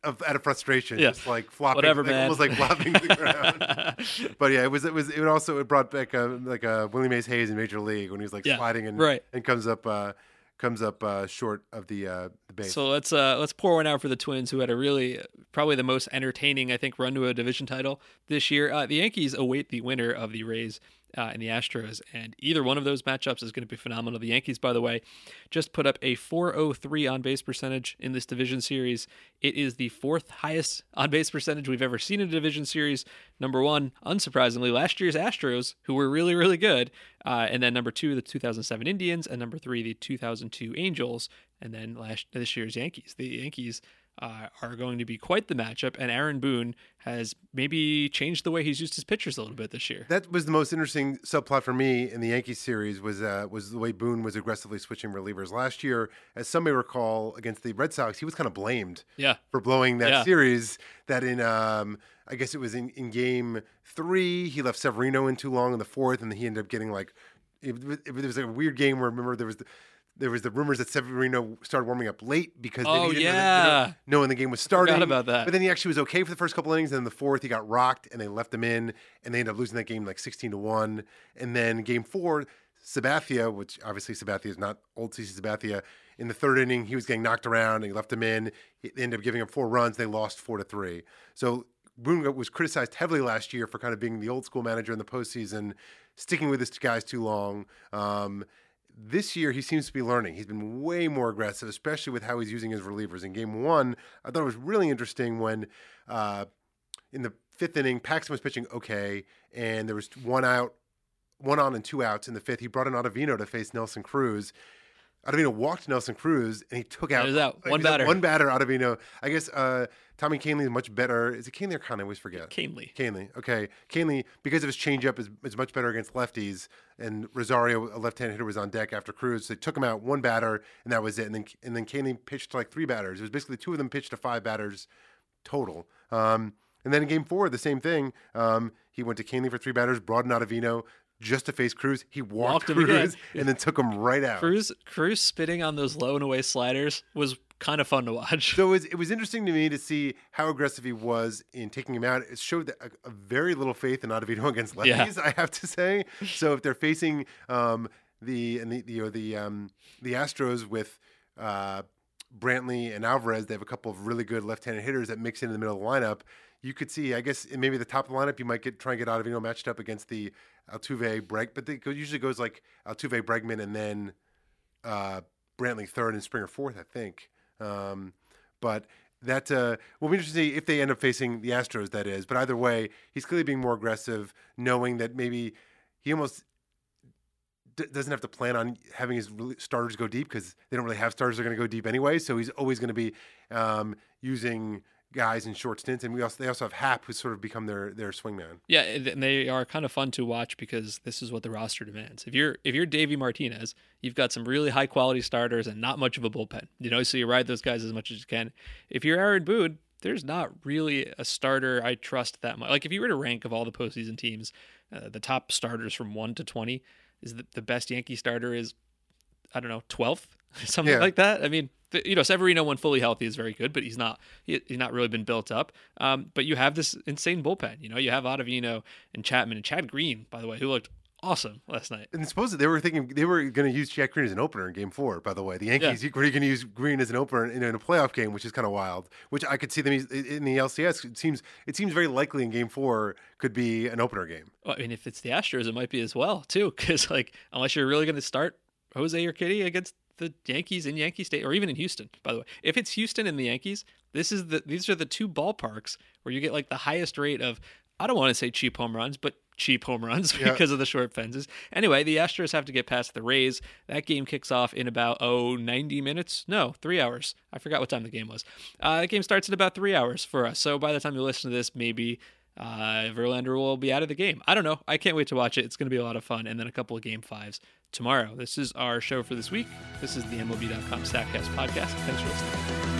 Of, out of frustration, Yeah. just like flopping, Whatever, like, man. almost like flopping to the ground. But yeah, it was it was it also it brought back uh, like a Willie Mays Hayes in Major League when he was like Yeah, sliding and right. and comes up uh, comes up uh, short of the uh, the base. So let's uh let's pour one out for the Twins, who had a really probably the most entertaining I think run to a division title this year. Uh, the Yankees await the winner of the Rays uh, and the Astros, and either one of those matchups is going to be phenomenal. The Yankees, by the way, just put up a 403 on base percentage in this division series. It is the fourth highest on base percentage we've ever seen in a division series. Number one, unsurprisingly, last year's Astros, who were really really good, uh, and then number two, the 2007 Indians, and number three, the 2002 Angels, and then last this year's Yankees. The Yankees uh, are going to be quite the matchup, and Aaron Boone has maybe changed the way he's used his pitchers a little bit this year. that was the most interesting subplot for me in the Yankees series was uh, was the way Boone was aggressively switching relievers last year. As some may recall, against the Red Sox, he was kind of blamed Yeah, for blowing that Yeah. series. That in, um, I guess it was in, in game three, he left Severino in too long in the fourth, and he ended up getting like, it, was- it was a weird game where remember there was the, there was the rumors that Severino started warming up late because Oh, they didn't know, yeah. know when the game was starting. about that. But then he actually was okay for the first couple innings, and then the fourth he got rocked, and they left him in, and they ended up losing that game like sixteen to one. And then game four, Sabathia, which obviously Sabathia is not old season Sabathia. In the third inning, he was getting knocked around, and he left him in. He they ended up giving him four runs. They lost four to three. So Boone was criticized heavily last year for kind of being the old school manager in the postseason, sticking with his guys too long. Um, this year, he seems to be learning. He's been way more aggressive, especially with how he's using his relievers. In game one, I thought it was really interesting when uh, in the fifth inning, Paxton was pitching okay, and there was one out, one on and two outs in the fifth. He brought in Ottavino to face Nelson Cruz. Ottavino walked Nelson Cruz and he took out out. One batter. One batter. Ottavino. I guess uh, Tommy Kahnle is much better. Is it Canley or Conley? I always forget. Canely. Canley. Okay. Kahnle, because of his changeup, is, is much better against lefties. And Rosario, a left-handed hitter, was on deck after Cruz. So they took him out one batter, and that was it. And then and then Kahnle pitched to like three batters. It was basically two of them pitched to five batters total. Um, And then in game four, the same thing. Um, he went to Kahnle for three batters, brought in Ottavino just to face Cruz. He walked, Walked. Cruz and then took him right out. Cruz Cruz spitting on those low and away sliders was kind of fun to watch. So it was, it was interesting to me to see how aggressive he was in taking him out. It showed that a, a very little faith in Ottavino against lefties, Yeah. I have to say. So if they're facing um, the and the the, you know, the um, the Astros with uh, Brantley and Alvarez, they have a couple of really good left-handed hitters that mix in, in the middle of the lineup. You could see, I guess, maybe the top of the lineup, you might get try and get Ottavino matched up against the Altuve Breg, but it usually goes like Altuve Bregman and then uh, Brantley third and Springer fourth, I think. Um, but that uh, will be interesting to see if they end up facing the Astros. That is, but either way, he's clearly being more aggressive, knowing that maybe he almost d- doesn't have to plan on having his starters go deep because they don't really have starters that are going to go deep anyway. So he's always going to be um, using guys in short stints, and we also they also have Happ, who's sort of become their their swingman. Yeah, and they are kind of fun to watch because this is what the roster demands. If you're if you're Davey Martinez, you've got some really high quality starters and not much of a bullpen. You know, so you ride those guys as much as you can. If you're Aaron Boone, there's not really a starter I trust that much. Like if you were to rank of all the postseason teams, uh, the top starters from one to twenty is the, the best Yankee starter is I don't know twelfth something Yeah. like that. I mean, you know, Severino when fully healthy is very good, but he's not he, he's not really been built up. Um, but you have this insane bullpen. You know, you have Ottavino and Chapman and Chad Green, by the way, who looked awesome last night. And supposedly they were thinking they were going to use Chad Green as an opener in Game Four. By the way, the Yankees were going to use Green as an opener in, in a playoff game, which is kind of wild. Which I could see them in the LCS. It seems it seems very likely in Game Four could be an opener game. Well, I mean, if it's the Astros, it might be as well too, because like unless you're really going to start Jose Urquidy against the Yankees in Yankee State, or even in Houston, by the way, if it's Houston and the Yankees, this is the these are the two ballparks where you get like the highest rate of I don't want to say cheap home runs, but cheap home runs Yeah. because of the short fences. Anyway, the Astros have to get past the Rays. That game kicks off in about oh 90 minutes. No, three hours. I forgot what time the game was. Uh, that game starts in about three hours for us. So by the time you listen to this, maybe uh, Verlander will be out of the game. I don't know. I can't wait to watch it. It's going to be a lot of fun. And then a couple of game fives tomorrow. This is our show for this week. This is the MLB.com StatCast podcast. Thanks for listening.